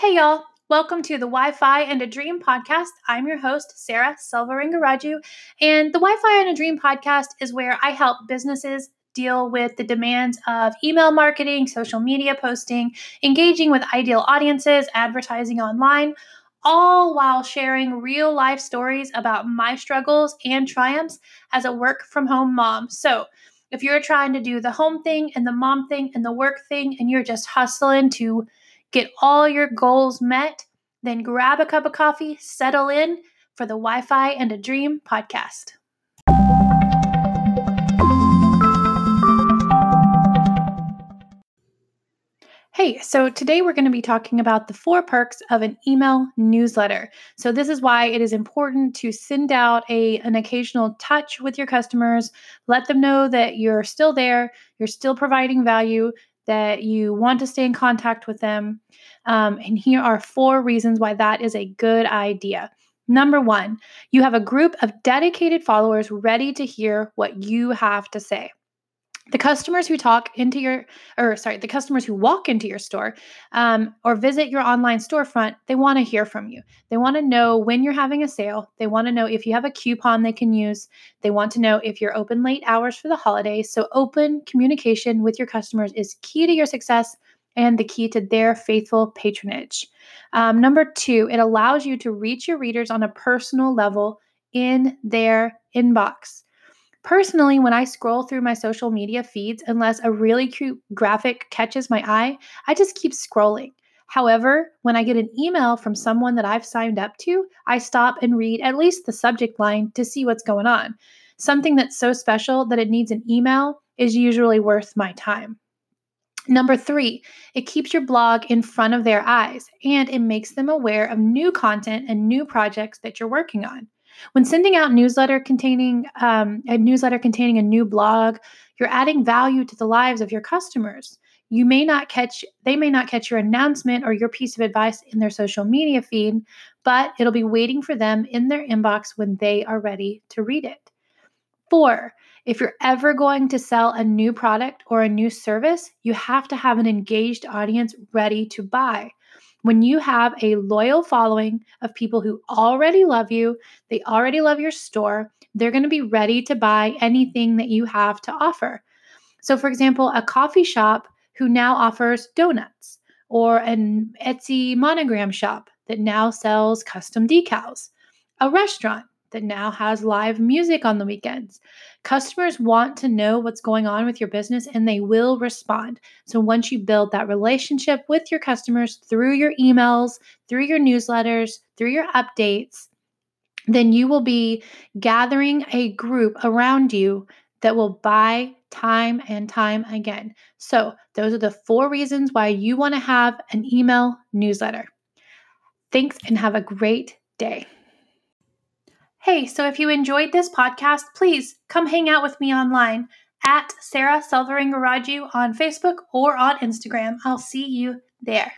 Hey, y'all. Welcome to the Wi Fi and a Dream podcast. I'm your host, Sarah Selvaringaraju. And the Wi Fi and a Dream podcast is where I help businesses deal with the demands of email marketing, social media posting, engaging with ideal audiences, advertising online, all while sharing real life stories about my struggles and triumphs as a work from home mom. So, if you're trying to do the home thing and the mom thing and the work thing, and you're just hustling to get all your goals met, then grab a cup of coffee, settle in for the Wi Fi and a Dream podcast. Hey, so today we're going to be talking about the four perks of an email newsletter. So this is why it is important to send out a an occasional touch with your customers, let them know that you're still there, you're still providing value, that you want to stay in contact with them. Um, and here are four reasons why that is a good idea. Number one, you have a group of dedicated followers ready to hear what you have to say the customers who talk into your or sorry the customers who walk into your store um, or visit your online storefront they want to hear from you. They want to know when you're having a sale. They want to know if you have a coupon they can use. They want to know if you're open late hours for the holidays so open communication with your customers is key to your success and the key to their faithful patronage. Um, number two it allows you to reach your readers on a personal level in their inbox Personally, when I scroll through my social media feeds, unless a really cute graphic catches my eye, I just keep scrolling. However, when I get an email from someone that I've signed up to, I stop and read at least the subject line to see what's going on. Something that's so special that it needs an email is usually worth my time. Number three, it keeps your blog in front of their eyes and it makes them aware of new content and new projects that you're working on. When sending out newsletter containing um, a newsletter containing a new blog, you're adding value to the lives of your customers. You may not catch they may not catch your announcement or your piece of advice in their social media feed, but it'll be waiting for them in their inbox when they are ready to read it. 4. If you're ever going to sell a new product or a new service, you have to have an engaged audience ready to buy. When you have a loyal following of people who already love you, they already love your store, they're going to be ready to buy anything that you have to offer. So, for example, a coffee shop who now offers donuts, or an Etsy monogram shop that now sells custom decals, a restaurant that now has live music on the weekends. Customers want to know what's going on with your business and they will respond. So once you build that relationship with your customers through your emails, through your newsletters, through your updates, then you will be gathering a group around you that will buy time and time again. So, those are the four reasons why you want to have an email newsletter. Thanks and have a great day. Hey, so if you enjoyed this podcast, please come hang out with me online at Sarah Selvaringaraju on Facebook or on Instagram. I'll see you there.